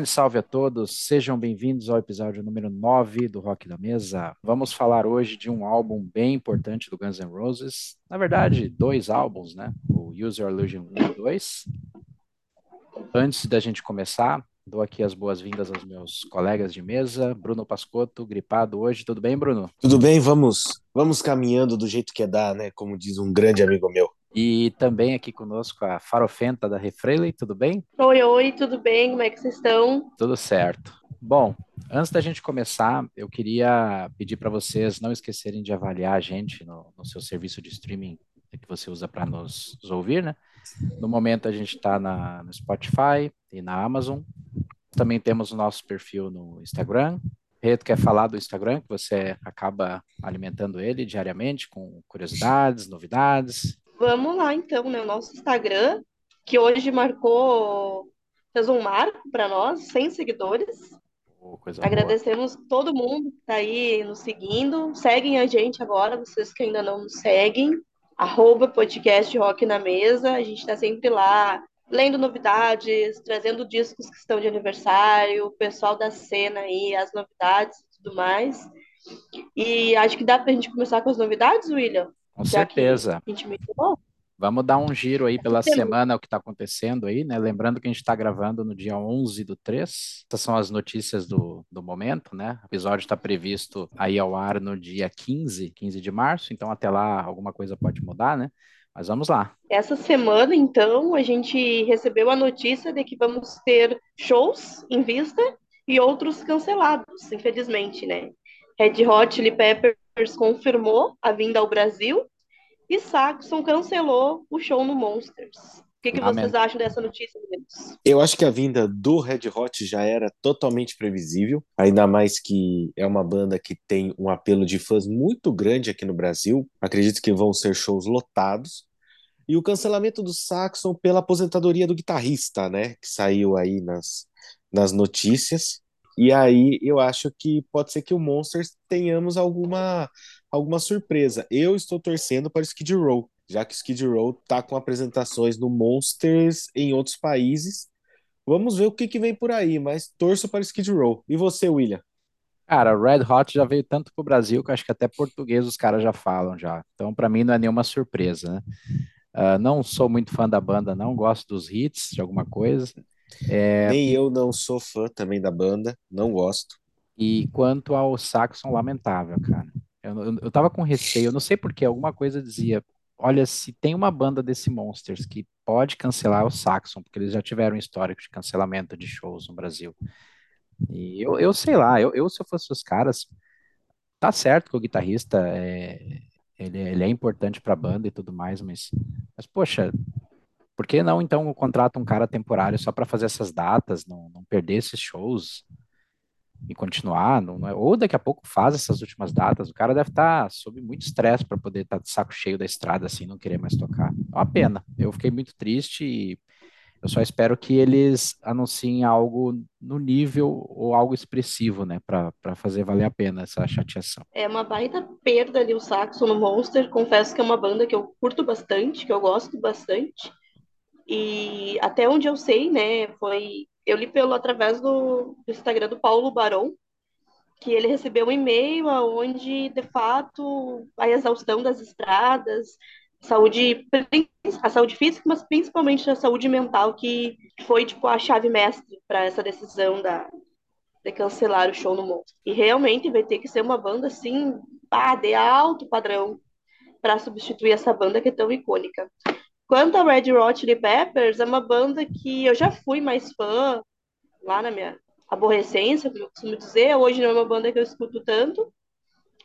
Grande salve a todos, sejam bem-vindos ao episódio número 9 do Rock da Mesa. Vamos falar hoje de um álbum bem importante do Guns N' Roses. Na verdade, dois álbuns, né? O Use Your Illusion 1 e 2. Antes da gente começar, dou aqui as boas-vindas aos meus colegas de mesa. Bruno Pascotto, gripado hoje. Tudo bem, Bruno? Tudo bem, vamos, vamos caminhando do jeito que dá, né? Como diz um grande amigo meu. E também aqui conosco a Farofenta da Refreile, tudo bem? Oi, oi, tudo bem? Como é que vocês estão? Tudo certo. Bom, antes da gente começar, eu queria pedir para vocês não esquecerem de avaliar a gente no, no seu serviço de streaming que você usa para nos, nos, ouvir, né? No momento a gente está no Spotify e na Amazon. Também temos o nosso perfil no Instagram. Reto quer falar do Instagram, que você acaba alimentando ele diariamente com curiosidades, novidades. Vamos lá, então, né? O nosso Instagram, que hoje marcou, fez um marco para nós, 100 seguidores. Oh, Agradecemos boa. todo mundo que está aí nos seguindo. Seguem a gente agora, vocês que ainda não nos seguem. Arroba podcast Rock na Mesa. A gente está sempre lá lendo novidades, trazendo discos que estão de aniversário, o pessoal da cena aí, as novidades e tudo mais. E acho que dá para a gente começar com as novidades, William? Com certeza. Vamos dar um giro aí pela semana, o que está acontecendo aí, né? Lembrando que a gente está gravando no dia 11 do 3. Essas são as notícias do, do momento, né? O episódio está previsto aí ao ar no dia 15, 15 de março, então até lá alguma coisa pode mudar, né? Mas vamos lá. Essa semana, então, a gente recebeu a notícia de que vamos ter shows em vista e outros cancelados, infelizmente, né? Red Hot Chili Peppers confirmou a vinda ao Brasil e Saxon cancelou o show no Monsters. O que, que vocês acham dessa notícia, meninos? Eu acho que a vinda do Red Hot já era totalmente previsível, ainda mais que é uma banda que tem um apelo de fãs muito grande aqui no Brasil. Acredito que vão ser shows lotados. E o cancelamento do Saxon pela aposentadoria do guitarrista, né? Que saiu aí nas, nas notícias. E aí eu acho que pode ser que o Monsters tenhamos alguma, alguma surpresa. Eu estou torcendo para o Skid Row, já que o Skid Row está com apresentações no Monsters em outros países. Vamos ver o que, que vem por aí, mas torço para o Skid Row. E você, William? Cara, Red Hot já veio tanto para o Brasil que acho que até português os caras já falam já. Então, para mim, não é nenhuma surpresa, né? Uh, não sou muito fã da banda, não gosto dos hits de alguma coisa. É... Nem eu não sou fã também da banda, não gosto. E quanto ao Saxon, lamentável, cara. Eu, eu, eu tava com receio, eu não sei porquê, alguma coisa dizia, olha, se tem uma banda desse Monsters que pode cancelar o Saxon, porque eles já tiveram um histórico de cancelamento de shows no Brasil. E eu, eu sei lá, eu, eu se eu fosse os caras, tá certo que o guitarrista é, ele, ele é importante para a banda e tudo mais, mas, mas poxa, por que não então contrata um cara temporário só para fazer essas datas, não, não perder esses shows e continuar? Não, não é, ou daqui a pouco faz essas últimas datas. O cara deve estar tá sob muito estresse para poder estar tá de saco cheio da estrada assim, não querer mais tocar. É uma pena. Eu fiquei muito triste e eu só espero que eles anunciem algo no nível ou algo expressivo, né, para fazer valer a pena essa chateação. É uma baita perda ali o Saxon no Monster. Confesso que é uma banda que eu curto bastante, que eu gosto bastante. E até onde eu sei, né, foi. Eu li pelo através do, do Instagram do Paulo Barão, que ele recebeu um e-mail onde, de fato, a exaustão das estradas, saúde, a saúde física, mas principalmente a saúde mental, que foi tipo a chave mestre para essa decisão da, de cancelar o show no Monstro. E realmente vai ter que ser uma banda assim, ah, de alto padrão para substituir essa banda que é tão icônica. Quanto a Red Hot Chili Peppers, é uma banda que eu já fui mais fã lá na minha aborrecência, como eu costumo dizer. Hoje não é uma banda que eu escuto tanto.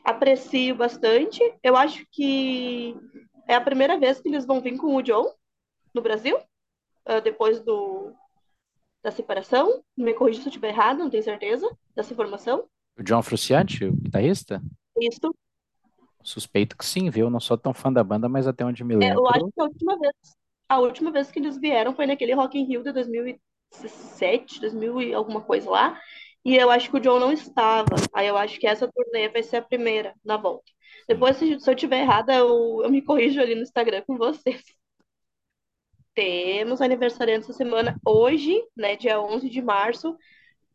Aprecio bastante. Eu acho que é a primeira vez que eles vão vir com o John no Brasil, uh, depois do, da separação. Me corrija se eu estiver errado, não tenho certeza dessa informação. O John Frusciante, o guitarrista? Isso. Suspeito que sim, viu? Não sou tão fã da banda, mas até onde me lembro. É, eu acho que a última vez, a última vez que eles vieram foi naquele Rock in Rio de 2017, 2000 e alguma coisa lá. E eu acho que o John não estava. Aí eu acho que essa turnê vai ser a primeira na volta. Depois, se, se eu tiver errada, eu, eu me corrijo ali no Instagram com vocês. Temos aniversário essa semana, hoje, né, dia 11 de março,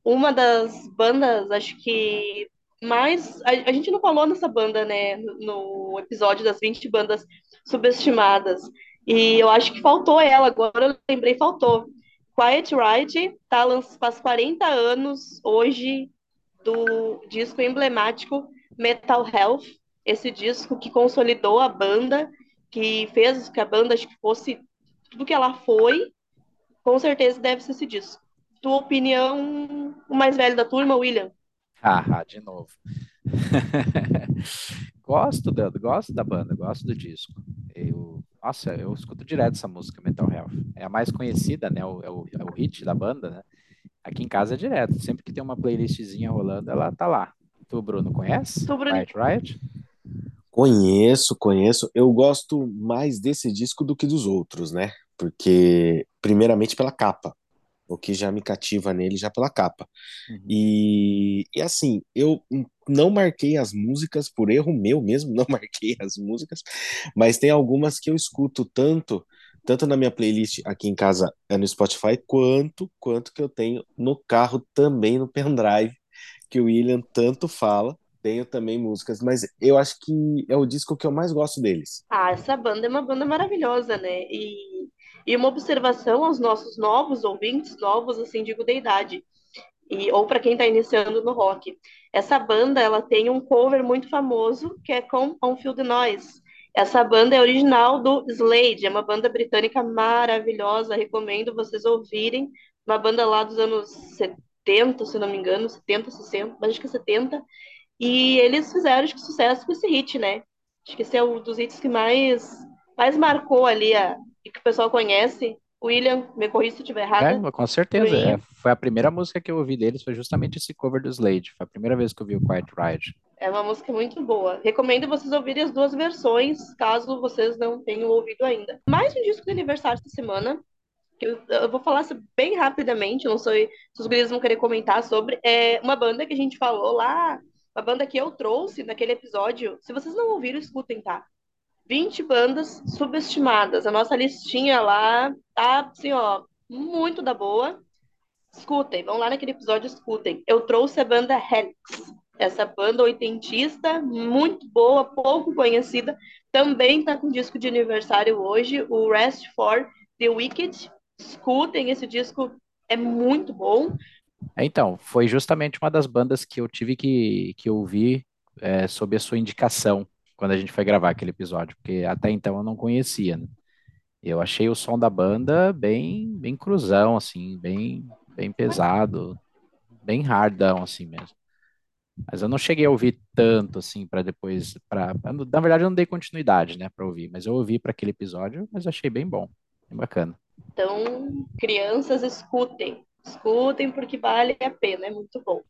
uma das bandas, acho que mais. A, a, gente não falou nessa banda, né, no, episódio das 20 bandas subestimadas. E eu acho que faltou ela, agora eu lembrei, faltou. Quiet Ride tá, faz 40 anos hoje do disco emblemático Metal Health, esse disco que consolidou a banda, que fez que a banda acho que fosse tudo que ela foi, com certeza deve ser esse disco. Tua opinião, o mais velho da turma, William? Ah, de novo. gosto, da, gosto da banda, gosto do disco. Eu, nossa, eu escuto direto essa música, Mental Health. É a mais conhecida, né? O, é, o, é o hit da banda, né? Aqui em casa é direto. Sempre que tem uma playlistzinha rolando, ela tá lá. Tu, Bruno, conhece? Tu, Bruno? Right, right? Conheço, conheço. Eu gosto mais desse disco do que dos outros, né? Porque, primeiramente, pela capa o que já me cativa nele já pela capa. Uhum. E, e assim, eu não marquei as músicas por erro meu mesmo, não marquei as músicas, mas tem algumas que eu escuto tanto, tanto na minha playlist aqui em casa é no Spotify, quanto quanto que eu tenho no carro também no pendrive, que o William tanto fala. Tenho também músicas, mas eu acho que é o disco que eu mais gosto deles. Ah, essa banda é uma banda maravilhosa, né? E e uma observação aos nossos novos ouvintes, novos, assim, digo, de idade, e, ou para quem está iniciando no rock. Essa banda, ela tem um cover muito famoso, que é com On Field Noise. Essa banda é original do Slade, é uma banda britânica maravilhosa, recomendo vocês ouvirem. Uma banda lá dos anos 70, se não me engano, 70, 60, mas acho que é 70. E eles fizeram acho que, sucesso com esse hit, né? Acho que esse é um dos hits que mais, mais marcou ali a, e que o pessoal conhece. William, me corrija se estiver errado. É, com certeza. É, foi a primeira música que eu ouvi deles, foi justamente esse cover do Slade. Foi a primeira vez que eu vi o Quiet Ride. É uma música muito boa. Recomendo vocês ouvirem as duas versões, caso vocês não tenham ouvido ainda. Mais um disco de aniversário esta semana, que eu, eu vou falar bem rapidamente, não sei se os guris vão querer comentar sobre. É uma banda que a gente falou lá, uma banda que eu trouxe naquele episódio. Se vocês não ouviram, escutem, tá? 20 bandas subestimadas. A nossa listinha lá tá, assim, ó, muito da boa. Escutem, vão lá naquele episódio, escutem. Eu trouxe a banda Helix, essa banda oitentista, muito boa, pouco conhecida, também tá com disco de aniversário hoje, o Rest for the Wicked. Escutem, esse disco é muito bom. É, então, foi justamente uma das bandas que eu tive que, que ouvir é, sob a sua indicação quando a gente foi gravar aquele episódio, porque até então eu não conhecia, né? Eu achei o som da banda bem, bem cruzão, assim, bem, bem pesado, bem hardão, assim mesmo. Mas eu não cheguei a ouvir tanto, assim, para depois, para na verdade eu não dei continuidade, né, para ouvir, mas eu ouvi para aquele episódio, mas achei bem bom, bem bacana. Então, crianças, escutem, escutem porque vale a pena, é muito bom.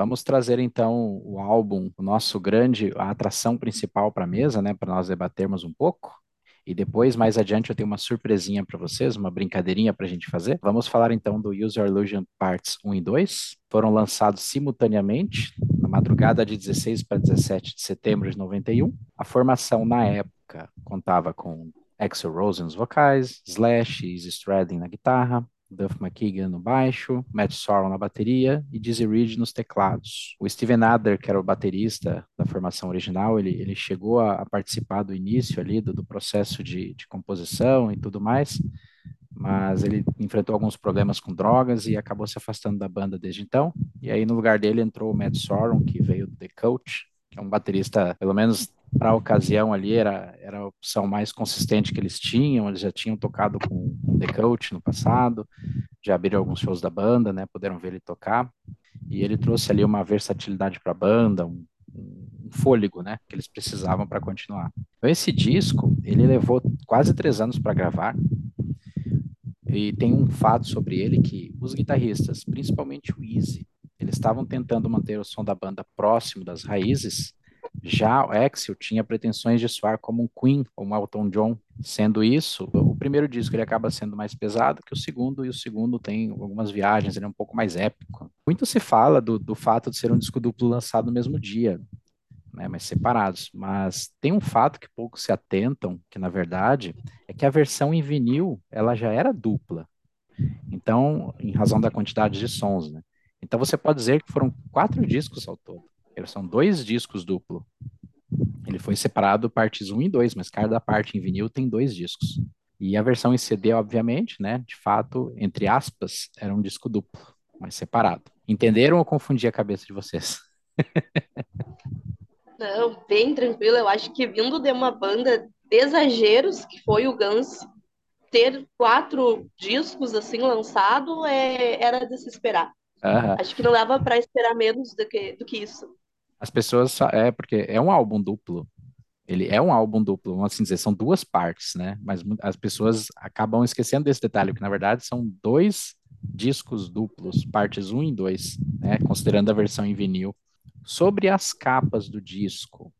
Vamos trazer então o álbum, o nosso grande, a atração principal para a mesa, né, para nós debatermos um pouco. E depois, mais adiante, eu tenho uma surpresinha para vocês, uma brincadeirinha para a gente fazer. Vamos falar então do User Illusion Parts 1 e 2. Foram lançados simultaneamente, na madrugada de 16 para 17 de setembro de 91. A formação na época contava com Axel Rose nos vocais, Slash e Stradlin na guitarra, Duff McKagan no baixo, Matt Sorrell na bateria e Dizzy Reed nos teclados. O Steven Adler, que era o baterista da formação original, ele, ele chegou a, a participar do início ali do, do processo de, de composição e tudo mais, mas ele enfrentou alguns problemas com drogas e acabou se afastando da banda desde então. E aí no lugar dele entrou o Matt Sorum, que veio do The Coach, que é um baterista, pelo menos para a ocasião ali, era, era a opção mais consistente que eles tinham. Eles já tinham tocado com, com The Coach no passado, já abriram alguns shows da banda, né? Puderam ver ele tocar. E ele trouxe ali uma versatilidade para a banda, um, um fôlego, né? Que eles precisavam para continuar. Então, esse disco, ele levou quase três anos para gravar. E tem um fato sobre ele que os guitarristas, principalmente o Easy, eles estavam tentando manter o som da banda próximo das raízes, Já o Axel tinha pretensões de soar como um Queen ou um Elton John. Sendo isso, o primeiro disco ele acaba sendo mais pesado que o segundo, e o segundo tem algumas viagens, ele é um pouco mais épico. Muito se fala do, do fato de ser um disco duplo lançado no mesmo dia, né, mas separados. Mas tem um fato que poucos se atentam, que na verdade é que a versão em vinil ela já era dupla. Então, em razão da quantidade de sons, né? Então você pode dizer que foram quatro discos ao todo. São dois discos duplo. Ele foi separado partes 1 e 2, mas cada parte em vinil tem dois discos. E a versão em CD, obviamente, né, de fato, entre aspas, era um disco duplo, mas separado. Entenderam ou confundi a cabeça de vocês? Não, bem tranquilo. Eu acho que vindo de uma banda de exageros, que foi o Guns, ter quatro discos assim lançado é, era de se esperar. Aham. Acho que não dava para esperar menos do que, do que isso. As pessoas, é porque é um álbum duplo. Ele é um álbum duplo, vamos assim dizer, são duas partes, né? Mas as pessoas acabam esquecendo desse detalhe, que na verdade são dois discos duplos, partes um e 2, né? Considerando a versão em vinil. Sobre as capas do disco,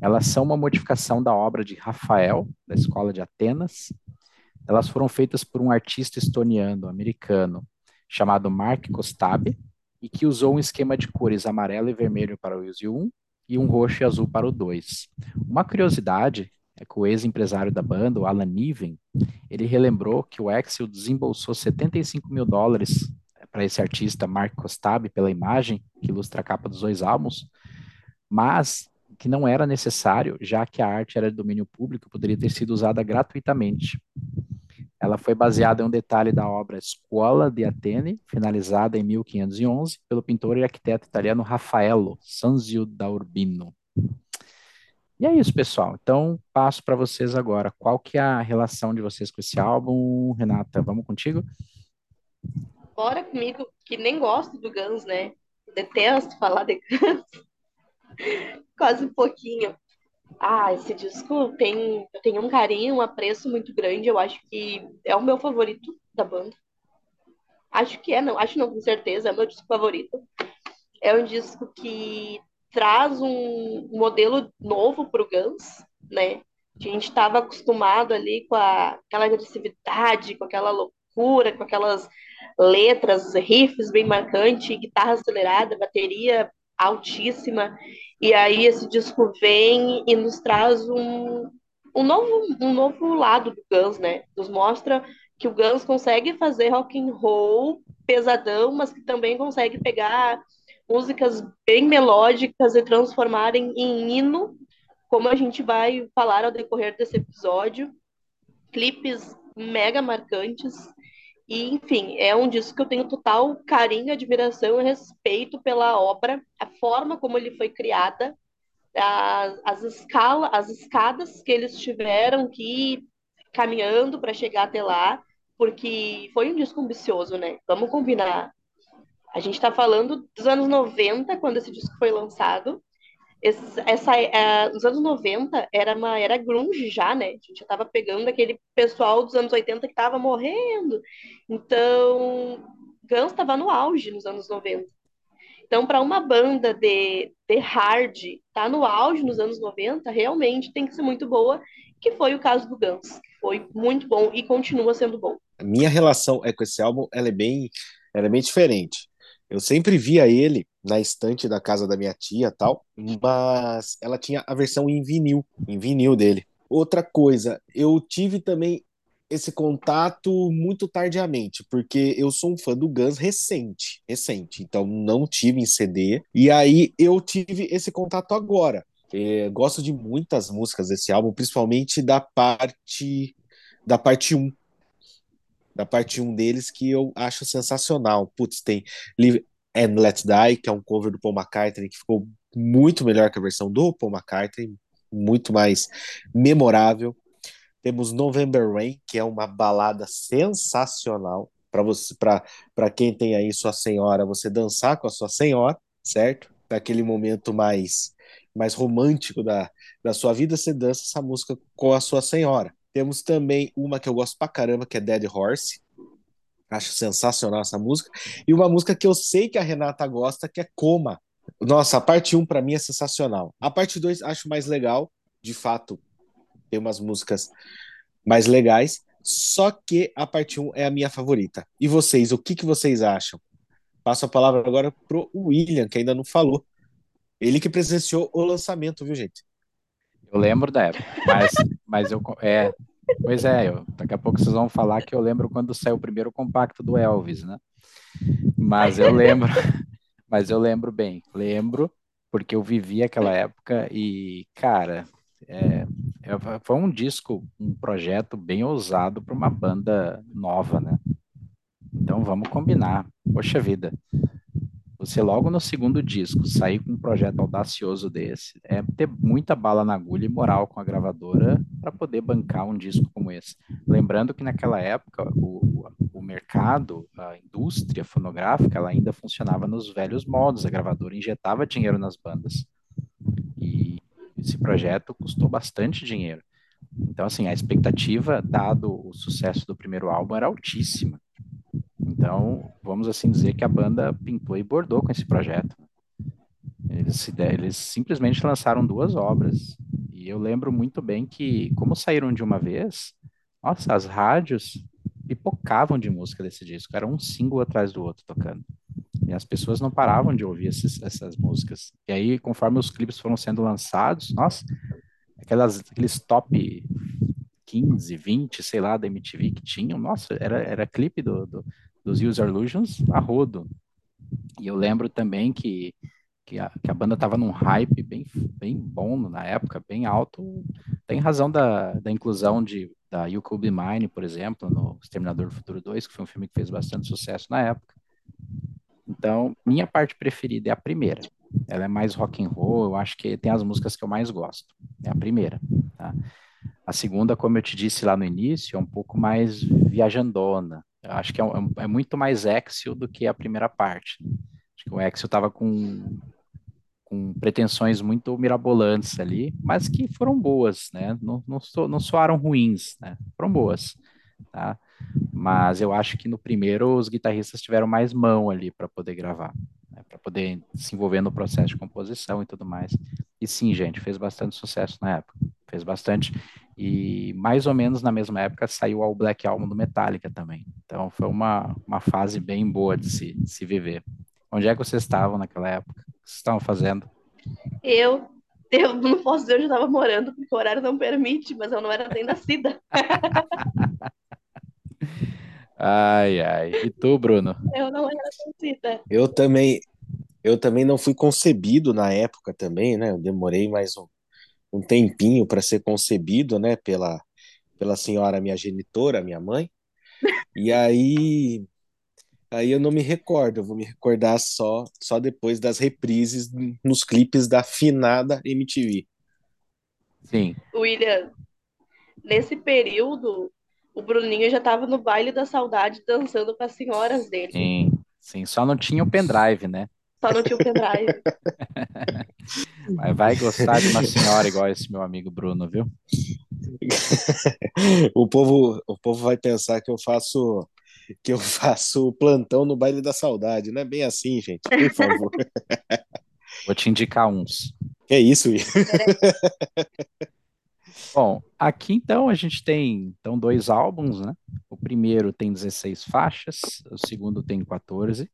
elas são uma modificação da obra de Rafael, da Escola de Atenas. Elas foram feitas por um artista estoniano, americano, chamado Mark Kostabi, e que usou um esquema de cores amarelo e vermelho para o Use 1 e um roxo e azul para o 2. Uma curiosidade é que o ex-empresário da banda, o Alan Niven, ele relembrou que o Axel desembolsou 75 mil dólares para esse artista Mark Kostabi pela imagem que ilustra a capa dos dois álbuns, mas que não era necessário, já que a arte era de domínio público, poderia ter sido usada gratuitamente. Ela foi baseada em um detalhe da obra Scuola di Atene, finalizada em 1511 pelo pintor e arquiteto italiano Raffaello Sanzio da Urbino. E é isso, pessoal. Então, passo para vocês agora. Qual que é a relação de vocês com esse álbum? Renata, vamos contigo? Bora comigo, que nem gosto do Guns, né? Detesto falar de Guns. Quase um pouquinho. Ah, esse disco tem, tenho um carinho, um apreço muito grande. Eu acho que é o meu favorito da banda. Acho que é, não, acho não, com certeza, é o meu disco favorito. É um disco que traz um modelo novo para o Guns, né? A gente estava acostumado ali com a, aquela agressividade, com aquela loucura, com aquelas letras, riffs bem marcantes, guitarra acelerada, bateria altíssima. E aí esse disco vem e nos traz um, um, novo, um novo lado do Guns, né? Nos mostra que o Guns consegue fazer rock and roll pesadão, mas que também consegue pegar músicas bem melódicas e transformar em, em hino, como a gente vai falar ao decorrer desse episódio. Clipes mega marcantes. E, enfim, é um disco que eu tenho total carinho, admiração e respeito pela obra, a forma como ele foi criada, as, as, escala, as escadas que eles tiveram que ir caminhando para chegar até lá, porque foi um disco ambicioso, né? Vamos combinar. A gente está falando dos anos 90, quando esse disco foi lançado. Esse, essa, é, os anos 90 era uma era grunge já, né? A gente já tava pegando aquele pessoal dos anos 80 que tava morrendo. Então, Guns estava no auge nos anos 90. Então, para uma banda de, de hard tá no auge nos anos 90, realmente tem que ser muito boa, que foi o caso do Guns. Foi muito bom e continua sendo bom. A minha relação é com esse álbum, ela é bem, ela é bem diferente. Eu sempre via ele na estante da casa da minha tia tal, mas ela tinha a versão em vinil, em vinil dele. Outra coisa, eu tive também esse contato muito tardiamente, porque eu sou um fã do Guns recente, recente, então não tive em CD, e aí eu tive esse contato agora. É, gosto de muitas músicas desse álbum, principalmente da parte da parte 1, da parte 1 deles que eu acho sensacional. Putz, tem and Let Die, que é um cover do Paul McCartney, que ficou muito melhor que a versão do Paul McCartney, muito mais memorável. Temos November Rain, que é uma balada sensacional para você, para quem tem aí sua senhora, você dançar com a sua senhora, certo? Naquele momento mais mais romântico da, da sua vida, você dança essa música com a sua senhora. Temos também uma que eu gosto pra caramba, que é Dead Horse. Acho sensacional essa música. E uma música que eu sei que a Renata gosta, que é Coma, Nossa, a parte 1 para mim é sensacional. A parte 2 acho mais legal, de fato, tem umas músicas mais legais, só que a parte 1 é a minha favorita. E vocês, o que, que vocês acham? Passo a palavra agora pro William, que ainda não falou. Ele que presenciou o lançamento, viu, gente? Eu lembro da época, mas, mas eu. É, pois é, eu, daqui a pouco vocês vão falar que eu lembro quando saiu o primeiro compacto do Elvis, né? Mas eu lembro, mas eu lembro bem, lembro, porque eu vivi aquela época e, cara, é, é foi um disco, um projeto bem ousado para uma banda nova, né? Então vamos combinar. Poxa vida, você logo no segundo disco sair com um projeto audacioso desse, é ter muita bala na agulha e moral com a gravadora para poder bancar um disco como esse. Lembrando que naquela época o, o mercado, a indústria fonográfica, ela ainda funcionava nos velhos modos, a gravadora injetava dinheiro nas bandas. E esse projeto custou bastante dinheiro. Então, assim, a expectativa, dado o sucesso do primeiro álbum, era altíssima. Então, vamos assim dizer que a banda pintou e bordou com esse projeto. Eles, eles simplesmente lançaram duas obras. E eu lembro muito bem que, como saíram de uma vez, nossa, as rádios pipocavam de música desse disco. Era um single atrás do outro tocando. E as pessoas não paravam de ouvir esses, essas músicas. E aí, conforme os clipes foram sendo lançados, nossa, aquelas, aqueles top 15, 20, sei lá, da MTV que tinham, nossa, era, era clipe do, do, dos User Illusions a rodo. E eu lembro também que, que, a, que a banda estava num hype bem, bem bom na época, bem alto. Tem razão da, da inclusão de, da You Could Be Mine, por exemplo, no Exterminador do Futuro 2, que foi um filme que fez bastante sucesso na época. Então, minha parte preferida é a primeira. Ela é mais rock and roll, eu acho que tem as músicas que eu mais gosto. É a primeira, tá? A segunda, como eu te disse lá no início, é um pouco mais viajandona, eu acho que é, é, é, muito mais Exio do que a primeira parte. Acho que o Exio estava com, com pretensões muito mirabolantes ali, mas que foram boas, né? Não, não, so, não soaram ruins, né? Foram boas, tá? Mas eu acho que no primeiro os guitarristas tiveram mais mão ali para poder gravar, né? para poder se envolver no processo de composição e tudo mais. E sim, gente, fez bastante sucesso na época, fez bastante. E mais ou menos na mesma época saiu o Black Album do Metallica também. Então foi uma, uma fase bem boa de se, de se viver. Onde é que vocês estavam naquela época? O que vocês estavam fazendo? Eu, eu não posso dizer onde eu estava morando, porque o horário não permite, mas eu não era nem nascida. ai, ai. E tu, Bruno? Eu não era nascida. Eu também, eu também não fui concebido na época também, né? Eu demorei mais um, um tempinho para ser concebido, né, pela, pela senhora minha genitora, minha mãe. E aí aí eu não me recordo, eu vou me recordar só só depois das reprises nos clipes da finada MTV. Sim. William, nesse período, o Bruninho já estava no baile da saudade dançando com as senhoras dele. Sim, sim, só não tinha o pendrive, né? Só não tinha o pendrive. Mas vai gostar de uma senhora igual esse meu amigo Bruno, viu? o povo, o povo vai pensar que eu faço que eu faço plantão no baile da saudade, não é bem assim, gente, por favor. Vou te indicar uns. Que é isso, Will? Bom, aqui então a gente tem então dois álbuns, né? O primeiro tem 16 faixas, o segundo tem 14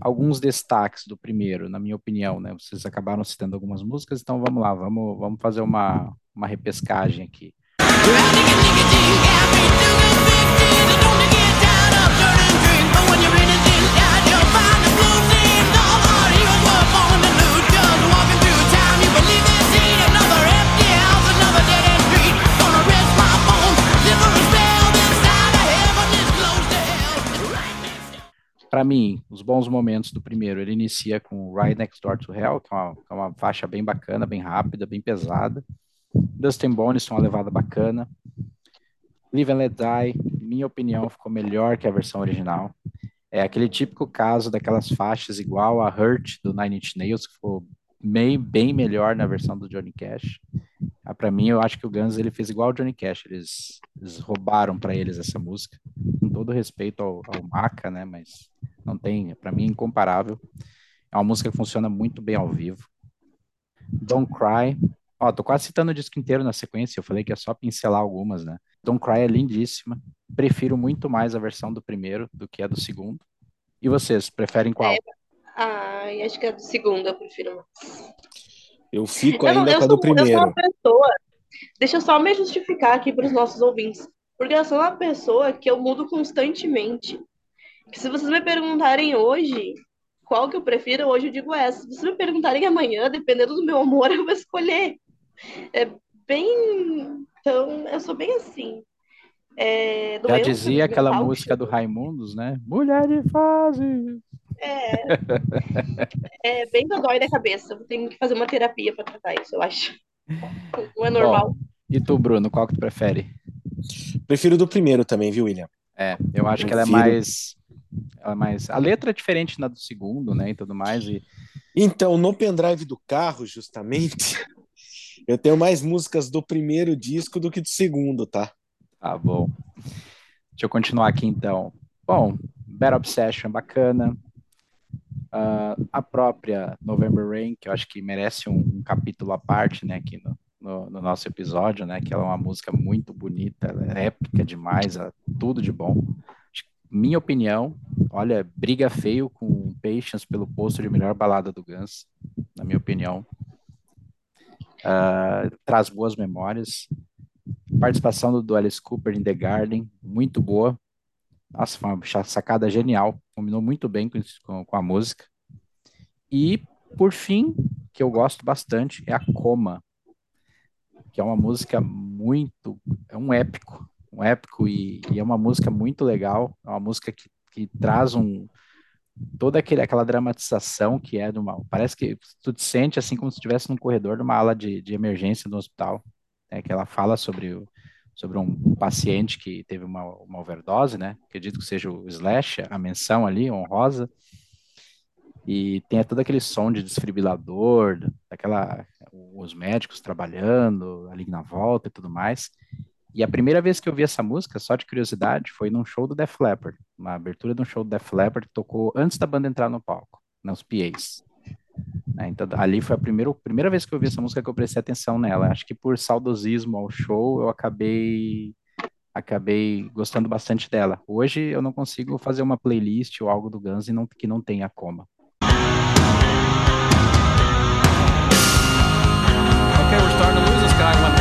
alguns destaques do primeiro, na minha opinião, né? Vocês acabaram citando algumas músicas, então vamos lá, vamos, vamos fazer uma, uma repescagem aqui. Para mim, os bons momentos do primeiro, ele inicia com Ride Next Door to Hell, que é uma, que é uma faixa bem bacana, bem rápida, bem pesada. Dustin Bones uma levada bacana. Live and Let Die, minha opinião, ficou melhor que a versão original. É aquele típico caso daquelas faixas igual a Hurt do Nine Inch Nails, que ficou bem, bem melhor na versão do Johnny Cash. Ah, para mim, eu acho que o Guns ele fez igual o Johnny Cash, eles, eles roubaram para eles essa música, com todo respeito ao, ao Maca, né? Mas não tem, para mim, é incomparável. É uma música que funciona muito bem ao vivo. Don't Cry. Ó, tô quase citando o disco inteiro na sequência. Eu falei que é só pincelar algumas, né? Don't Cry é lindíssima. Prefiro muito mais a versão do primeiro do que a do segundo. E vocês, preferem qual? É, ai, acho que a do segundo eu prefiro mais. Eu fico eu ainda não, eu com a do primeiro. Eu sou uma pessoa. Deixa eu só me justificar aqui para os nossos ouvintes. Porque eu sou uma pessoa que eu mudo constantemente. Que se vocês me perguntarem hoje qual que eu prefiro, hoje eu digo essa. Se vocês me perguntarem amanhã, dependendo do meu humor, eu vou escolher. É bem. Então, eu sou bem assim. É, Já dizia aquela música do Raimundos, né? Mulher de fase. É, é bem dói da cabeça. Tenho que fazer uma terapia para tratar isso, eu acho. Não é normal. Bom, e tu, Bruno, qual que tu prefere? Prefiro do primeiro também, viu, William? É, eu acho Prefiro. que ela é mais. Ela é mais. A letra é diferente da do segundo, né? E tudo mais. E... Então, no pendrive do carro, justamente, eu tenho mais músicas do primeiro disco do que do segundo, tá? Tá bom. Deixa eu continuar aqui então. Bom, Bad Obsession, bacana. Uh, a própria November Rain, que eu acho que merece um, um capítulo à parte, né, aqui no, no, no, nosso episódio, né, que ela é uma música muito bonita, é épica demais, é tudo de bom. Minha opinião, olha, briga feio com Patience pelo posto de melhor balada do Guns, na minha opinião. Uh, traz boas memórias. Participação do Alice Cooper em The Garden, muito boa. Nossa, foi uma sacada genial. Combinou muito bem com, com a música. E, por fim, que eu gosto bastante, é a Coma, que é uma música muito. É um épico. Um épico e, e é uma música muito legal. É uma música que, que traz um, toda aquele, aquela dramatização que é de uma. Parece que tu te sente assim como se estivesse num corredor de uma ala de, de emergência do hospital. É, que ela fala sobre o, sobre um, paciente que teve uma, uma overdose, né? Acredito que seja o Slash, a menção ali, honrosa. E tem todo aquele som de desfibrilador, daquela, os médicos trabalhando ali na volta e tudo mais. E a primeira vez que eu vi essa música, só de curiosidade, foi num show do Def Leppard, uma abertura de um show do Def Leppard que tocou antes da banda entrar no palco, nos PAs. Né? Então, ali foi a primeira, primeira vez que eu vi essa música que eu prestei atenção nela. Acho que por saudosismo ao show, eu acabei acabei gostando bastante dela. Hoje eu não consigo fazer uma playlist ou algo do Guns e não, que não tenha coma. Okay, we're starting to lose this guy.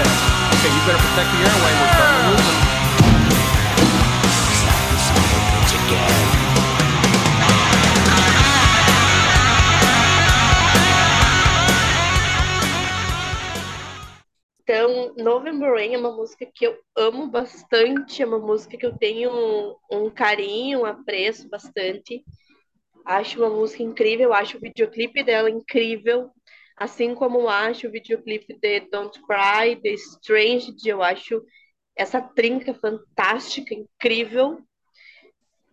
Okay, you better protect the airway. We're starting to lose him. Então, November Rain é uma música que eu amo bastante, é uma música que eu tenho um, um carinho, um apreço bastante. Acho uma música incrível, acho o videoclipe dela incrível. Assim como acho o videoclipe de Don't Cry, The Strange, eu acho essa trinca fantástica, incrível.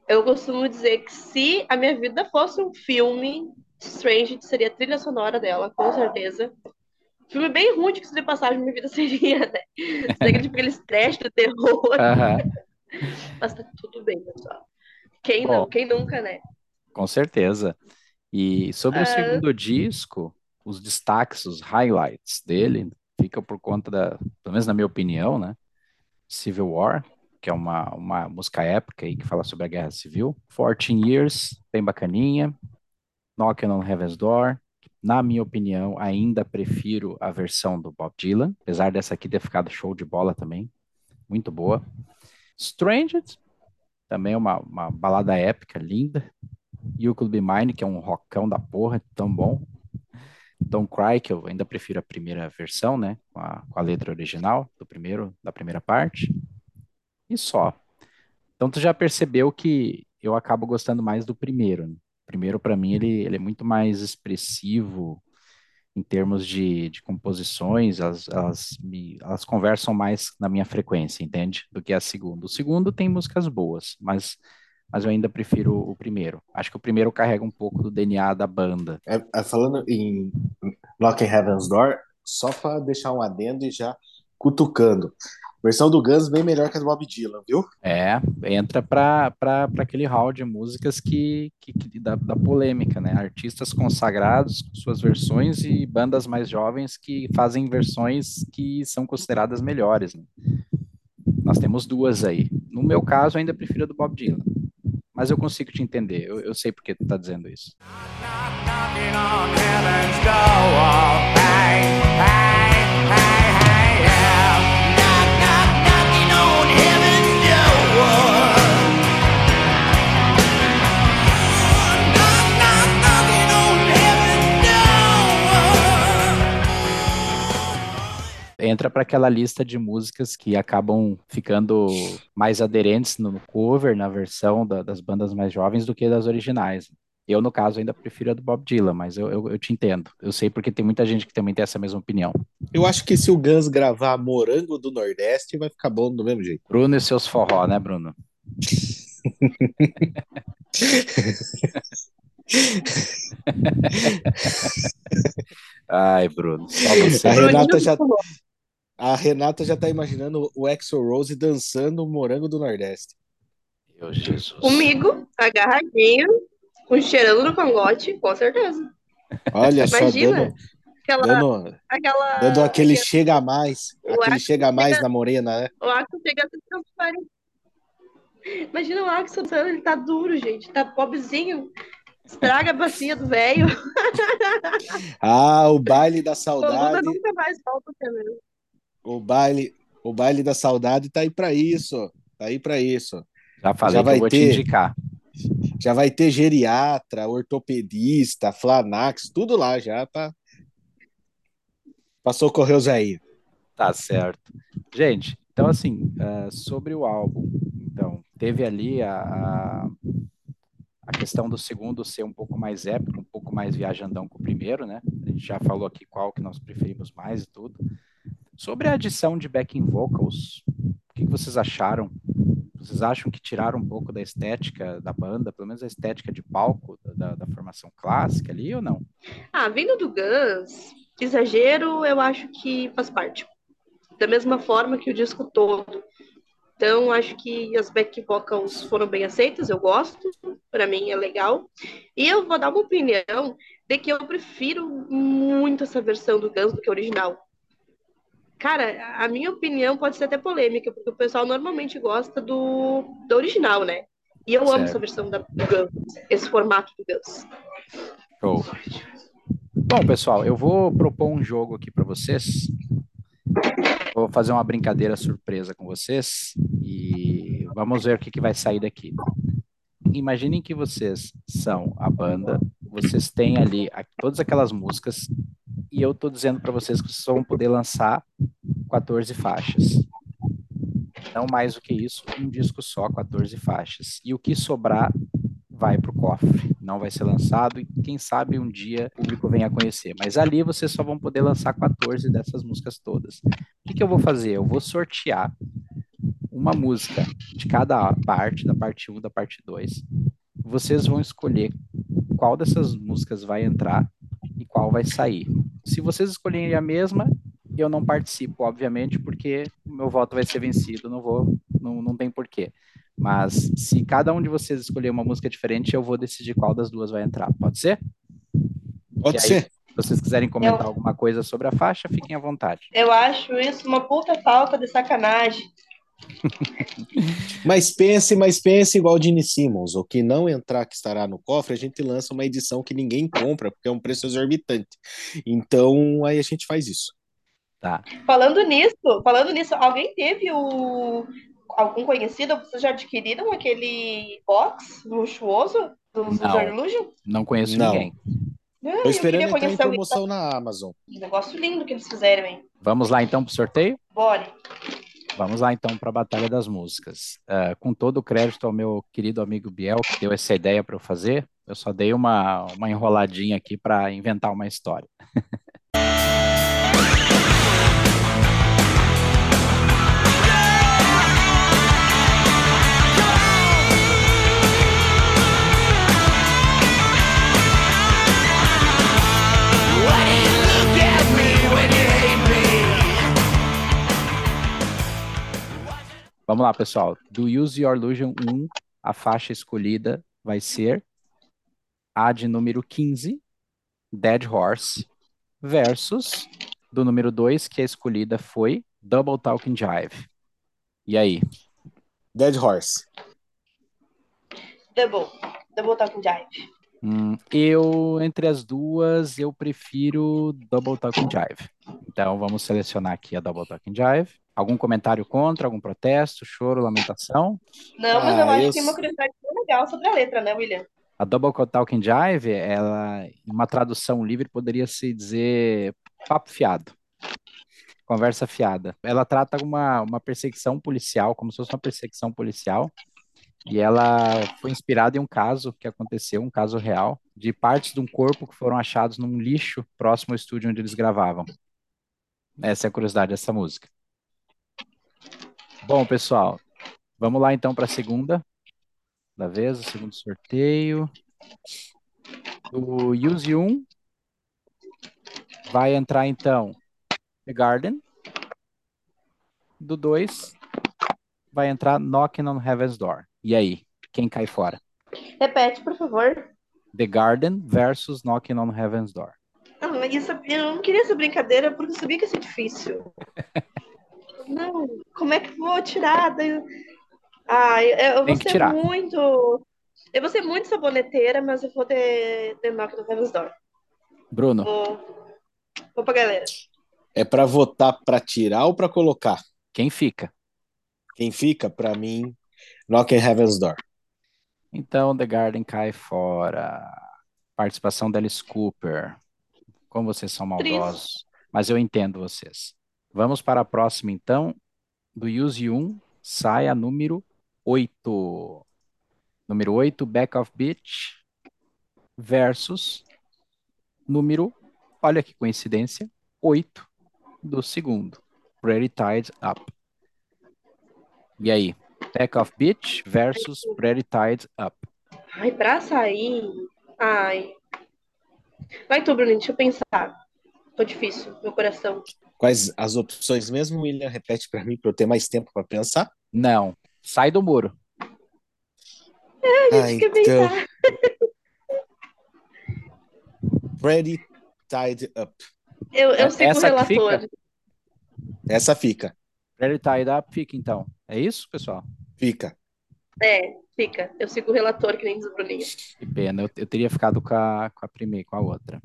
Eu costumo dizer que se a minha vida fosse um filme, Strange seria a trilha sonora dela, com certeza. Filme bem ruim de de passagem minha vida seria, né? Seria tipo aqueles trash do terror. Mas tá tudo bem, pessoal. Quem Bom, não? Quem nunca, né? Com certeza. E sobre o ah. segundo disco, os destaques, os highlights dele, fica por conta da, pelo menos na minha opinião, né? Civil War, que é uma, uma música épica aí que fala sobre a guerra civil. 14 Years, bem bacaninha. Knocking on Heaven's Door. Na minha opinião, ainda prefiro a versão do Bob Dylan, apesar dessa aqui ter ficado show de bola também. Muito boa. Strangers, também uma, uma balada épica, linda. You Could Be Mine, que é um rockão da porra, tão bom. Don't Cry, que eu ainda prefiro a primeira versão, né? Com a, com a letra original do primeiro, da primeira parte. E só. Então tu já percebeu que eu acabo gostando mais do primeiro. Né? O primeiro, para mim, ele, ele é muito mais expressivo em termos de, de composições, elas, elas, me, elas conversam mais na minha frequência, entende? Do que a segunda. O segundo tem músicas boas, mas mas eu ainda prefiro o primeiro. Acho que o primeiro carrega um pouco do DNA da banda. É, é, falando em Knocking Heaven's Door, só para deixar um adendo e já cutucando. Versão do Guns bem melhor que a do Bob Dylan, viu? É, entra para aquele hall de músicas que, que, que da, da, polêmica, né? Artistas consagrados com suas versões e bandas mais jovens que fazem versões que são consideradas melhores. Né? Nós temos duas aí. No meu caso, ainda prefiro a do Bob Dylan. Mas eu consigo te entender, eu, eu sei por que tu tá dizendo isso. Entra para aquela lista de músicas que acabam ficando mais aderentes no cover, na versão da, das bandas mais jovens, do que das originais. Eu, no caso, ainda prefiro a do Bob Dylan, mas eu, eu, eu, te entendo. Eu sei porque tem muita gente que também tem essa mesma opinião. Eu acho que se o Guns gravar Morango do Nordeste, vai ficar bom do mesmo jeito. Bruno e seus forró, né, Bruno? Ai, Bruno, só você. A Renata já, a Renata já tá imaginando o Exo Rose dançando o morango do Nordeste. Meu Jesus. Comigo, agarradinho, com cheirando no cangote, com certeza. Olha Imagina, só, dando, aquela, dando, aquela, dando aquele aquela, chega a mais, aquele chega a mais chega, na morena, né? O Axel chega a ser transparente. Imagina o Axel dançando, ele tá duro, gente, tá pobrezinho. Estraga a bacia do velho. ah, o baile da saudade. O nunca mais volta também. O baile, o baile da saudade tá aí para isso. Tá aí para isso. Já falei já vai vou ter, te indicar. Já vai ter geriatra, ortopedista, Flanax, tudo lá já tá. Passou correr o Zé Tá certo. Gente, então assim, uh, sobre o álbum, então, teve ali a, a, a, questão do segundo ser um pouco mais épico, um pouco mais viajandão que o primeiro, né? A gente já falou aqui qual que nós preferimos mais e tudo. Sobre a adição de backing vocals, o que vocês acharam? Vocês acham que tiraram um pouco da estética da banda, pelo menos a estética de palco da, da formação clássica ali ou não? Ah, vindo do Guns, exagero eu acho que faz parte. Da mesma forma que o disco todo. Então, acho que as back vocals foram bem aceitas, eu gosto, para mim é legal. E eu vou dar uma opinião de que eu prefiro muito essa versão do Guns do que a original. Cara, a minha opinião pode ser até polêmica, porque o pessoal normalmente gosta do, do original, né? E eu certo. amo essa versão da, do Guns, esse formato do Guns. Show. Bom, pessoal, eu vou propor um jogo aqui para vocês. Vou fazer uma brincadeira surpresa com vocês e vamos ver o que, que vai sair daqui. Imaginem que vocês são a banda, vocês têm ali todas aquelas músicas e eu tô dizendo para vocês que vocês vão poder lançar 14 faixas. Não mais do que isso, um disco só, 14 faixas. E o que sobrar vai para o cofre, não vai ser lançado e quem sabe um dia o público venha a conhecer. Mas ali vocês só vão poder lançar 14 dessas músicas todas. O que, que eu vou fazer? Eu vou sortear uma música de cada parte, da parte 1, da parte 2. Vocês vão escolher qual dessas músicas vai entrar e qual vai sair. Se vocês escolherem a mesma, eu não participo, obviamente, porque o meu voto vai ser vencido, não vou, não, não tem porquê. Mas se cada um de vocês escolher uma música diferente, eu vou decidir qual das duas vai entrar. Pode ser? Pode ser. Se vocês quiserem comentar eu... alguma coisa sobre a faixa, fiquem à vontade. Eu acho isso uma puta falta de sacanagem. mas pense, mas pense igual Gene Simmons. O que não entrar que estará no cofre, a gente lança uma edição que ninguém compra, porque é um preço exorbitante. Então, aí a gente faz isso. Tá. Falando nisso, falando nisso, alguém teve o algum conhecido? Vocês já adquiriram aquele box luxuoso dos Illusion? Não conheço não. ninguém. Não, Tô esperando entrar em promoção na Amazon. Um negócio lindo que eles fizeram, hein? Vamos lá então pro sorteio? Bora. Vamos lá então para a Batalha das Músicas. Uh, com todo o crédito ao meu querido amigo Biel, que deu essa ideia para eu fazer, eu só dei uma, uma enroladinha aqui para inventar uma história. Vamos lá, pessoal. Do Use Your Illusion 1, a faixa escolhida vai ser a de número 15, Dead Horse, versus do número 2, que a escolhida foi Double Talking Jive. E aí? Dead Horse. Double. Double Talking Jive. Hum, eu, entre as duas, eu prefiro Double Talking Jive. Então, vamos selecionar aqui a Double Talking Jive. Algum comentário contra, algum protesto, choro, lamentação? Não, mas eu Ah, acho eu que tem uma curiosidade bem legal sobre a letra, né, William? A Double Talking Jive, ela, em uma tradução livre, poderia se dizer papo fiado, conversa fiada. Ela trata uma, uma perseguição policial, como se fosse uma perseguição policial, e ela foi inspirada em um caso que aconteceu, um caso real, de partes de um corpo que foram achados num lixo próximo ao estúdio onde eles gravavam. Essa é a curiosidade dessa música. Bom, pessoal, vamos lá então para a segunda da vez, o segundo sorteio. O Use 1 vai entrar então The Garden. Do 2 vai entrar Knocking on Heaven's Door. E aí, quem cai fora? Repete, por favor. The Garden versus Knocking on Heaven's Door. Ah, isso, eu não queria essa brincadeira porque eu sabia que ia ser difícil. Não, como é que vou tirar? Ah, eu, vou ser tirar. muito. Eu vou ser muito saboneteira, mas eu vou ter The Knock no Heaven's Door. Bruno, Vou, vou pra galera. É pra votar pra tirar ou pra colocar? quem fica? Quem fica, pra mim, Knock on Heaven's Door. Então, The Garden cai fora. Participação da Alice Cooper. Como vocês são maldosos. Mas eu entendo vocês. Vamos para a próxima, então. Do Use 1, sai a número 8. Número 8, Back of Beach, versus número, olha que coincidência, 8 do segundo, Pretty Tied Up. E aí? Back of Beach versus Pretty Tied Up. Ai, pra sair. Ai. Vai tu, Bruninho, deixa eu pensar. Tô difícil, meu coração. Quais as opções mesmo, William? Repete pra mim, pra eu ter mais tempo pra pensar. Não, sai do muro. Ah, Quer então, pensar? Pretty Tied Up. Eu, eu É- sigo o essa que relator. fica? Essa fica. Pretty Tied Up fica então. É isso, pessoal? Fica. É, fica. Eu sigo o relator, que nem diz o Bruninho. Que pena, eu, eu teria ficado com a, com a primeira, com a outra.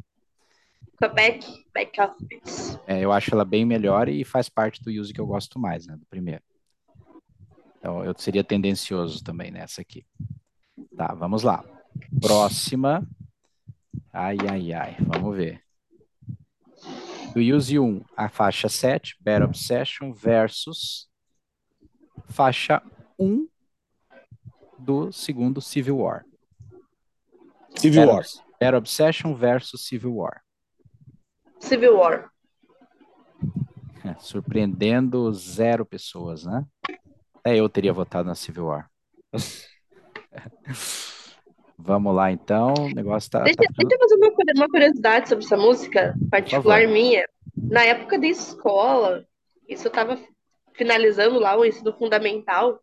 Com a Back, Back of Beats. É, eu acho ela bem melhor e faz parte do use que eu gosto mais, né, do primeiro. Então, eu seria tendencioso também nessa aqui. Tá, vamos lá. Próxima. Ai, ai, ai, vamos ver. Do use 1, a faixa 7, Bad Obsession, versus faixa 1 do segundo Civil War. Civil Bad War. Obs- Bad Obsession versus Civil War. Civil War. É, Surpreendendo zero pessoas, né? Até eu teria votado na Civil War. Vamos lá, então. O negócio tá, Deixa, tá ficando- deixa eu fazer uma, uma curiosidade sobre essa música particular minha. Na época da escola, isso eu tava finalizando lá o ensino fundamental,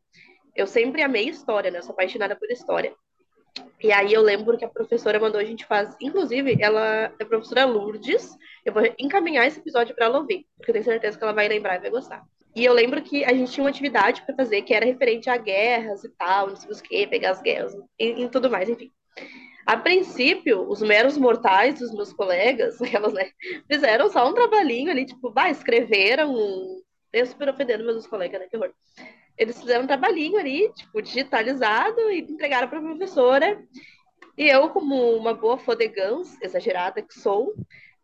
eu sempre amei história, né? Eu sou apaixonada por história. E aí eu lembro que a professora mandou a gente fazer. Inclusive, ela é a professora Lourdes. Eu vou encaminhar esse episódio para ela ouvir, porque eu tenho certeza que ela vai lembrar e vai gostar. E eu lembro que a gente tinha uma atividade para fazer que era referente a guerras e tal, não sei o que, pegar as guerras e, e tudo mais, enfim. A princípio, os meros mortais dos meus colegas, aquelas, né, fizeram só um trabalhinho ali, tipo, vai, escreveram. Eu super ofendendo meus colegas, né? Que horror. Eles fizeram um trabalhinho ali, tipo, digitalizado e entregaram para a professora. E eu, como uma boa fodegãs, exagerada que sou,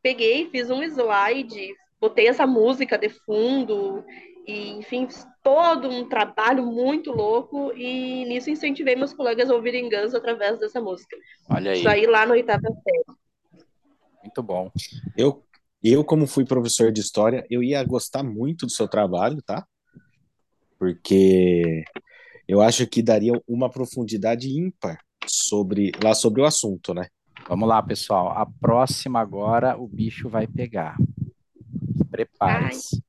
peguei, fiz um slide, botei essa música de fundo, e, enfim, fiz todo um trabalho muito louco, e nisso incentivei meus colegas a ouvirem Guns através dessa música. Olha aí, Isso aí lá no oitava série. muito bom. Eu, eu, como fui professor de história, eu ia gostar muito do seu trabalho, tá? Porque eu acho que daria uma profundidade ímpar sobre lá sobre o assunto, né? Vamos lá, pessoal. A próxima agora o bicho vai pegar. Preparem-se.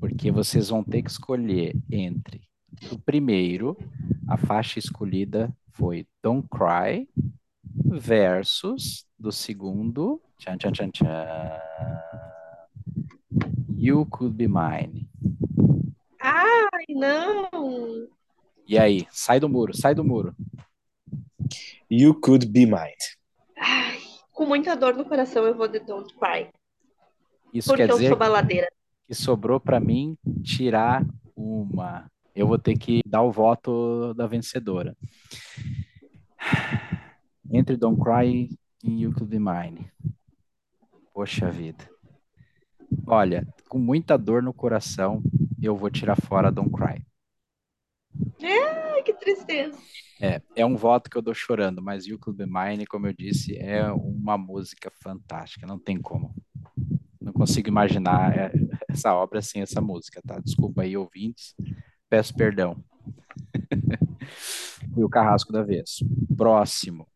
Porque vocês vão ter que escolher entre do primeiro, a faixa escolhida foi Don't Cry versus do segundo, tchan, tchan, tchan, tchan, You Could Be Mine. Ai, não! E aí, sai do muro, sai do muro. You Could Be Mine. Ai, com muita dor no coração eu vou de Don't Cry. Isso Porque quer eu dizer sou baladeira. que sobrou para mim tirar uma. Eu vou ter que dar o voto da vencedora. Entre Don't Cry e You Could Be Mine. Poxa vida. Olha, com muita dor no coração, eu vou tirar fora Don't Cry. Ai, que tristeza. É, é um voto que eu dou chorando, mas You Be Mine, como eu disse, é uma música fantástica, não tem como. Não consigo imaginar é, essa obra sem essa música, tá? Desculpa aí, ouvintes, peço perdão. e o carrasco da vez. Próximo.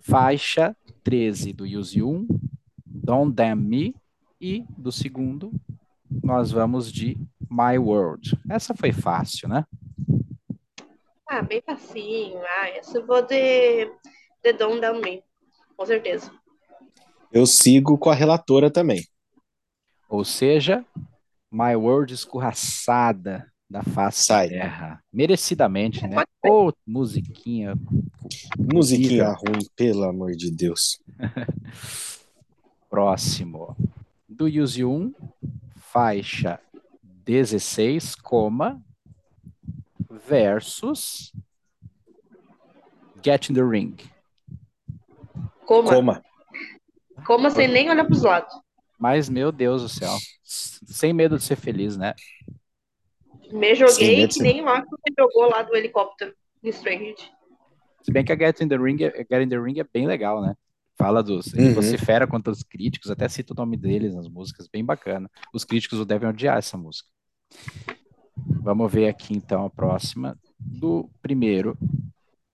Faixa 13 do Use 1, Don't Damn Me, e do segundo, nós vamos de My World. Essa foi fácil, né? Ah, bem facinho. Ah, essa eu vou de, de Don't Down Me. Com certeza. Eu sigo com a relatora também. Ou seja, My World escorraçada da face Sai. da terra. Merecidamente, né? Ser. Ô, musiquinha. Musiquinha ruim, pelo amor de Deus. Próximo. Do Use 1, faixa 16, coma, versus Get in the Ring. Coma. Coma. Coma sem nem olhar pros lados. Mas, meu Deus do céu, sem medo de ser feliz, né? Me joguei que ser. nem lá que você jogou lá do helicóptero em Strange. Se bem que a Get in the Ring, é- Get in the Ring é bem legal, né? Fala dos. Uhum. vocifera contra os críticos, até cita o nome deles nas músicas, bem bacana. Os críticos devem odiar essa música. Vamos ver aqui então a próxima. Do primeiro,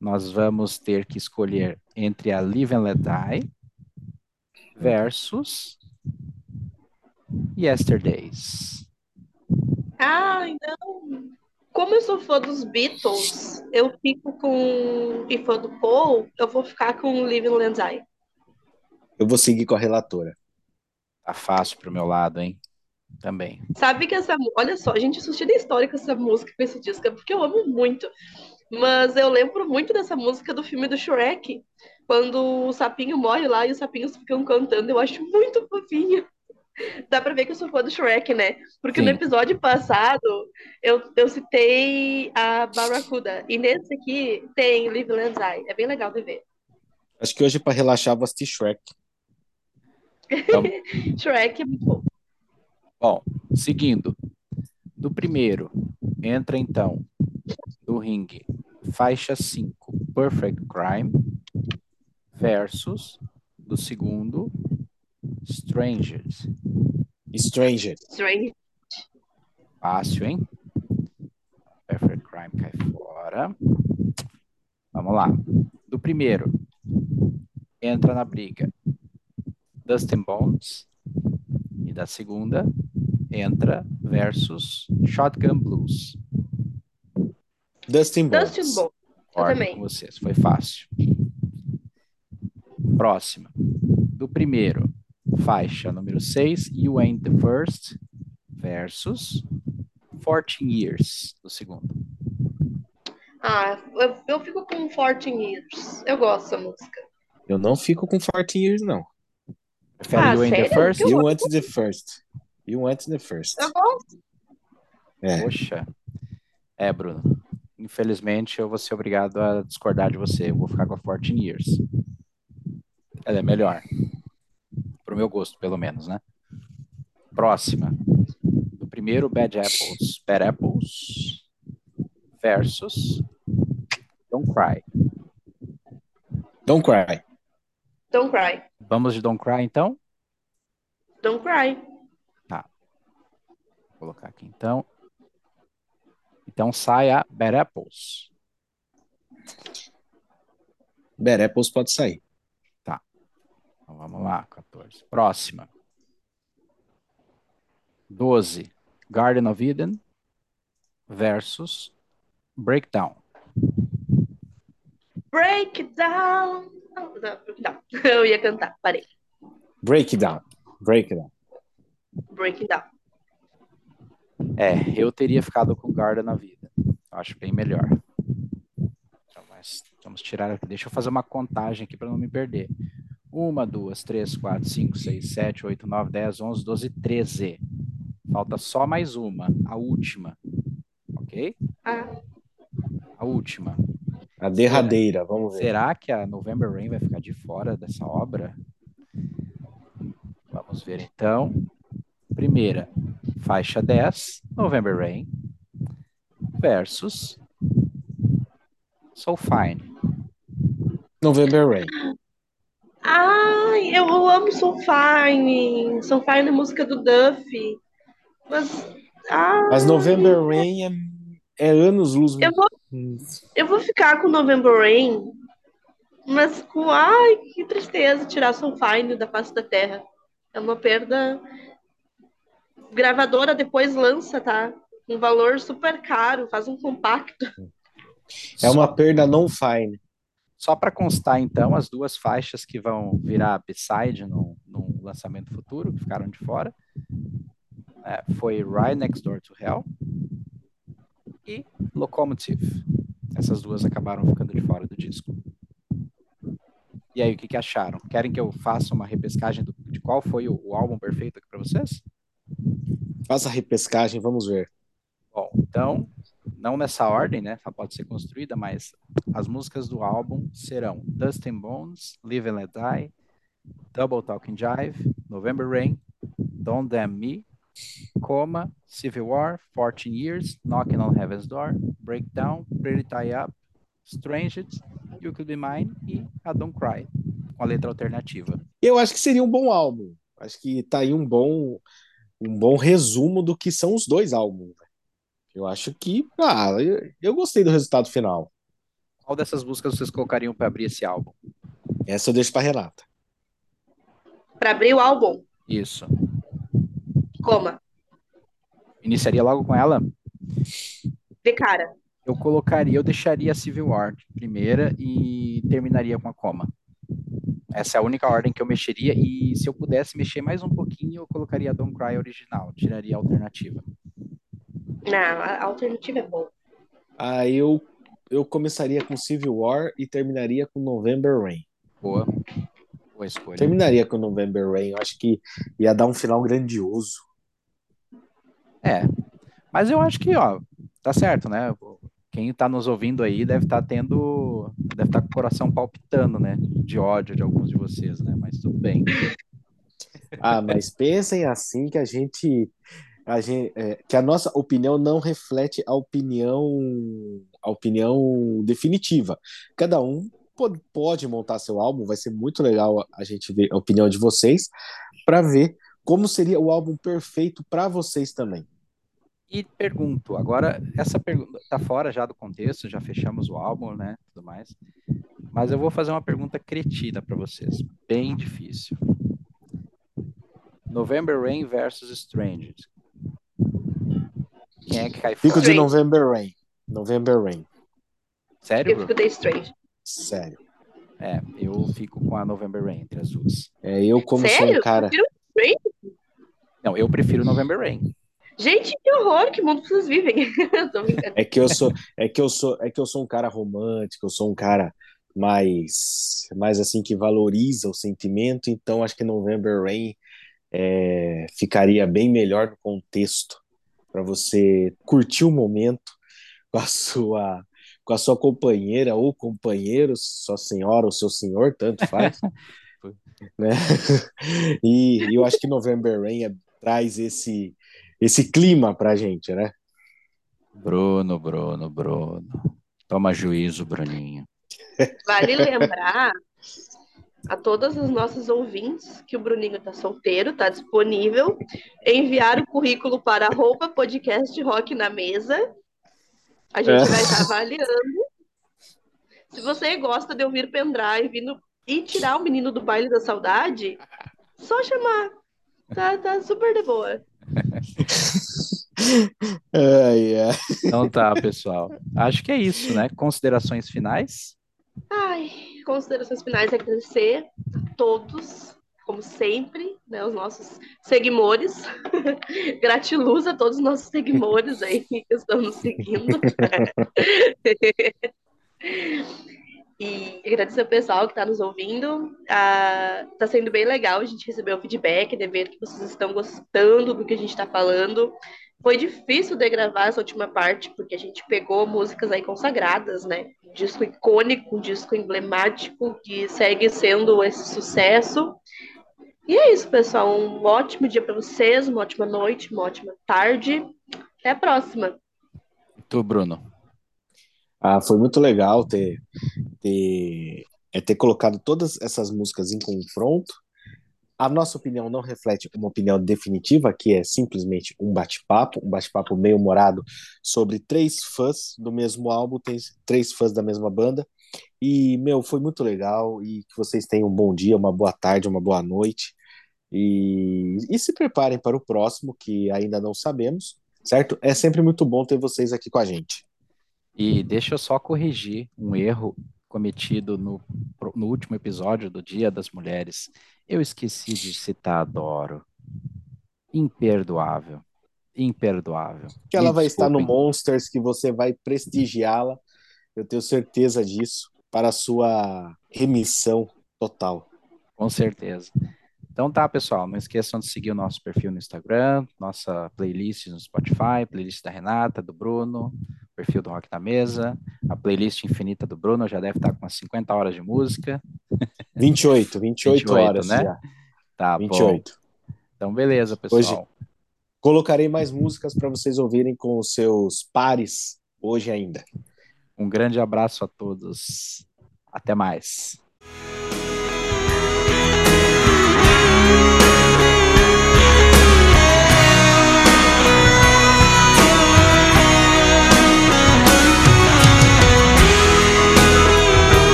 nós vamos ter que escolher entre a Live and Let Die versus Yesterdays. Ai, não. Como eu sou fã dos Beatles, eu fico com. E fã do Paul, eu vou ficar com Living Landsai. Eu vou seguir com a relatora. Tá fácil pro meu lado, hein? Também. Sabe que essa. Olha só, gente, assistir da história com essa música, com esse disco, é porque eu amo muito. Mas eu lembro muito dessa música do filme do Shrek, quando o sapinho morre lá e os sapinhos ficam cantando. Eu acho muito fofinho. Dá pra ver que eu sou fã do Shrek, né? Porque no Sim. episódio passado eu, eu citei a Barracuda. E nesse aqui tem Live Landsai. É bem legal de ver. Acho que hoje, para relaxar, vou assistir Shrek. Então, Shrek é muito bom. Bom, seguindo. Do primeiro, entra então do ringue, faixa 5, Perfect Crime, versus do segundo, Strangers. Stranger. Strange. Fácil, hein? Perfect Crime cai fora. Vamos lá. Do primeiro, entra na briga Dustin Bones. E da segunda, entra versus Shotgun Blues. Dustin Dustin Bones. Bom. Eu Ordem também. com vocês, foi fácil. Próxima. Do primeiro, faixa número 6, You Ain't the First, versus 14 Years, do segundo. Ah, eu, eu fico com 14 Years. Eu gosto dessa música. Eu não fico com 14 years, não. Prefere Ah, You Ain't the? First? You want the first. You want the first. Eu gosto. É. Poxa. É, Bruno. Infelizmente, eu vou ser obrigado a discordar de você. Eu vou ficar com a 14 Years. Ela é melhor. Pro meu gosto, pelo menos, né? Próxima. Do primeiro, Bad Apples. Bad Apples versus Don't Cry. Don't cry. Don't cry. Vamos de Don't Cry, então? Don't cry. Vou colocar aqui, então. Então sai a Bad Apples. Bad Apples pode sair. Então vamos lá, 14. Próxima. 12. Garden of Eden versus Breakdown. Breakdown. Não, não, eu ia cantar, parei. Breakdown. Breakdown. Breakdown. É, eu teria ficado com Garda na vida. Acho bem melhor. Então, mas vamos tirar aqui. Deixa eu fazer uma contagem aqui para não me perder. Uma, duas, três, quatro, cinco, seis, sete, oito, nove, dez, onze, doze, treze. Falta só mais uma, a última. Ok? Ah, A última. A derradeira, vamos ver. Será que a November Rain vai ficar de fora dessa obra? Vamos ver então. Primeira, faixa 10, November Rain, versus So Fine. November Rain. Ai, eu amo Soul Fine. Soul Fine é música do Duffy. Mas. ai, Mas November Rain é, é anos luz. Eu vou, eu vou ficar com November Rain, mas com. Ai, que tristeza tirar Soul Fine da face da terra. É uma perda. Gravadora depois lança, tá? Um valor super caro, faz um compacto. É uma perda não fine. Só para constar, então, as duas faixas que vão virar B-side no, no lançamento futuro, que ficaram de fora, é, foi Right Next Door to Hell e Locomotive. Essas duas acabaram ficando de fora do disco. E aí, o que, que acharam? Querem que eu faça uma repescagem do- de qual foi o, o álbum perfeito aqui para vocês? Faça a repescagem, vamos ver. Bom, então, não nessa ordem, né? Ela pode ser construída, mas as músicas do álbum serão Dust and Bones, Live and Let Die, Double Talking Jive, November Rain, Don't Damn Me, Coma, Civil War, 14 Years, Knocking on Heaven's Door, Breakdown, Pretty Tie Up, Stranged, You Could Be Mine e I Don't Cry, com a letra alternativa. Eu acho que seria um bom álbum. Acho que tá aí um bom, um bom resumo do que são os dois álbuns. né? Eu acho que, ah, eu, eu gostei do resultado final. Qual dessas músicas vocês colocariam para abrir esse álbum? Essa eu deixo para Renata. Pra abrir o álbum, Isso. Coma. Iniciaria logo com ela? De cara. Eu colocaria, eu deixaria a Civil War primeira e terminaria com a Coma. Essa é a única ordem que eu mexeria e se eu pudesse mexer mais um pouquinho, eu colocaria a Don't Cry original, tiraria a alternativa. Não, a alternativa é boa. Ah, eu, eu começaria com Civil War e terminaria com November Rain. Boa. Boa escolha. Terminaria com November Rain. Eu acho que ia dar um final grandioso. É. Mas eu acho que, ó, tá certo, né? Quem tá nos ouvindo aí deve estar tendo, deve estar com o coração palpitando, né? De ódio de alguns de vocês, né? Mas tudo bem. Ah, mas pensem assim que a gente, a gente é, que a nossa opinião não reflete a opinião, a opinião definitiva. Cada um pode montar seu álbum, vai ser muito legal a gente ver a opinião de vocês para ver como seria o álbum perfeito para vocês também. E pergunto, agora essa pergunta tá fora já do contexto, já fechamos o álbum, né, tudo mais. Mas eu vou fazer uma pergunta cretina para vocês, bem difícil. November Rain versus Strangers. Quem é que cai Fico fora? de Strange. November Rain. November Rain. Sério, Eu fico The Strange. Sério. É, eu fico com a November Rain entre as duas. É, eu como sou Sério? um cara, Strange? Não, eu prefiro November Rain. Gente, que horror, que mundo vocês vivem. É que eu sou, é que eu sou, é que eu sou um cara romântico, eu sou um cara mais, mais assim que valoriza o sentimento, então acho que November Rain é, ficaria bem melhor no contexto para você curtir o momento com a sua com a sua companheira ou companheiro, sua senhora ou seu senhor, tanto faz, né? E, e eu acho que November Rain é- traz esse esse clima pra gente, né? Bruno, Bruno, Bruno. Toma juízo, Bruninho. Vale lembrar a todas as nossas ouvintes que o Bruninho tá solteiro, tá disponível. Enviar o currículo para arroba podcast rock na mesa. A gente É. vai estar avaliando. Se você gosta de ouvir pendrive no- e tirar o menino do baile da saudade, só chamar. Tá, tá super de boa. Ai. Então tá, pessoal. Acho que é isso, né? Considerações finais? Ai, considerações finais, agradecer a todos, como sempre, né, os nossos seguidores. Gratiluz a todos os nossos seguidores aí que estão nos seguindo. E agradecer ao pessoal que está nos ouvindo. Está sendo bem legal a gente receber o feedback, de ver que vocês estão gostando do que a gente está falando. Foi difícil de gravar essa última parte, porque a gente pegou músicas aí consagradas, né? Um disco icônico, um disco emblemático, que segue sendo esse sucesso. E é isso, pessoal. Um ótimo dia para vocês, uma ótima noite, uma ótima tarde. Até a próxima. Tu, Bruno. Ah, foi muito legal ter, ter, é, ter colocado todas essas músicas em confronto. A nossa opinião não reflete uma opinião definitiva, que é simplesmente um bate-papo, um bate-papo meio humorado sobre três fãs do mesmo álbum, três fãs da mesma banda. E, meu, foi muito legal e que vocês tenham um bom dia, uma boa tarde, uma boa noite. E, e se preparem para o próximo, que ainda não sabemos, certo? É sempre muito bom ter vocês aqui com a gente. E deixa eu só corrigir um erro cometido no, no último episódio do Dia das Mulheres. Eu esqueci de citar a Doro. Imperdoável. Imperdoável. Que ela vai estar no Monsters, que você vai prestigiá-la. Eu tenho certeza disso. Para a sua remissão total. Com certeza. Então tá, pessoal, não esqueçam de seguir o nosso perfil no Instagram, nossa playlist no Spotify, playlist da Renata, do Bruno, perfil do Rock na Mesa, a playlist infinita do Bruno já deve estar com umas 50 horas de música. 28, 28, 28 horas, né? Já. Tá 28. Bom. Então beleza, pessoal. Hoje colocarei mais músicas para vocês ouvirem com os seus pares hoje ainda. Um grande abraço a todos. Até mais.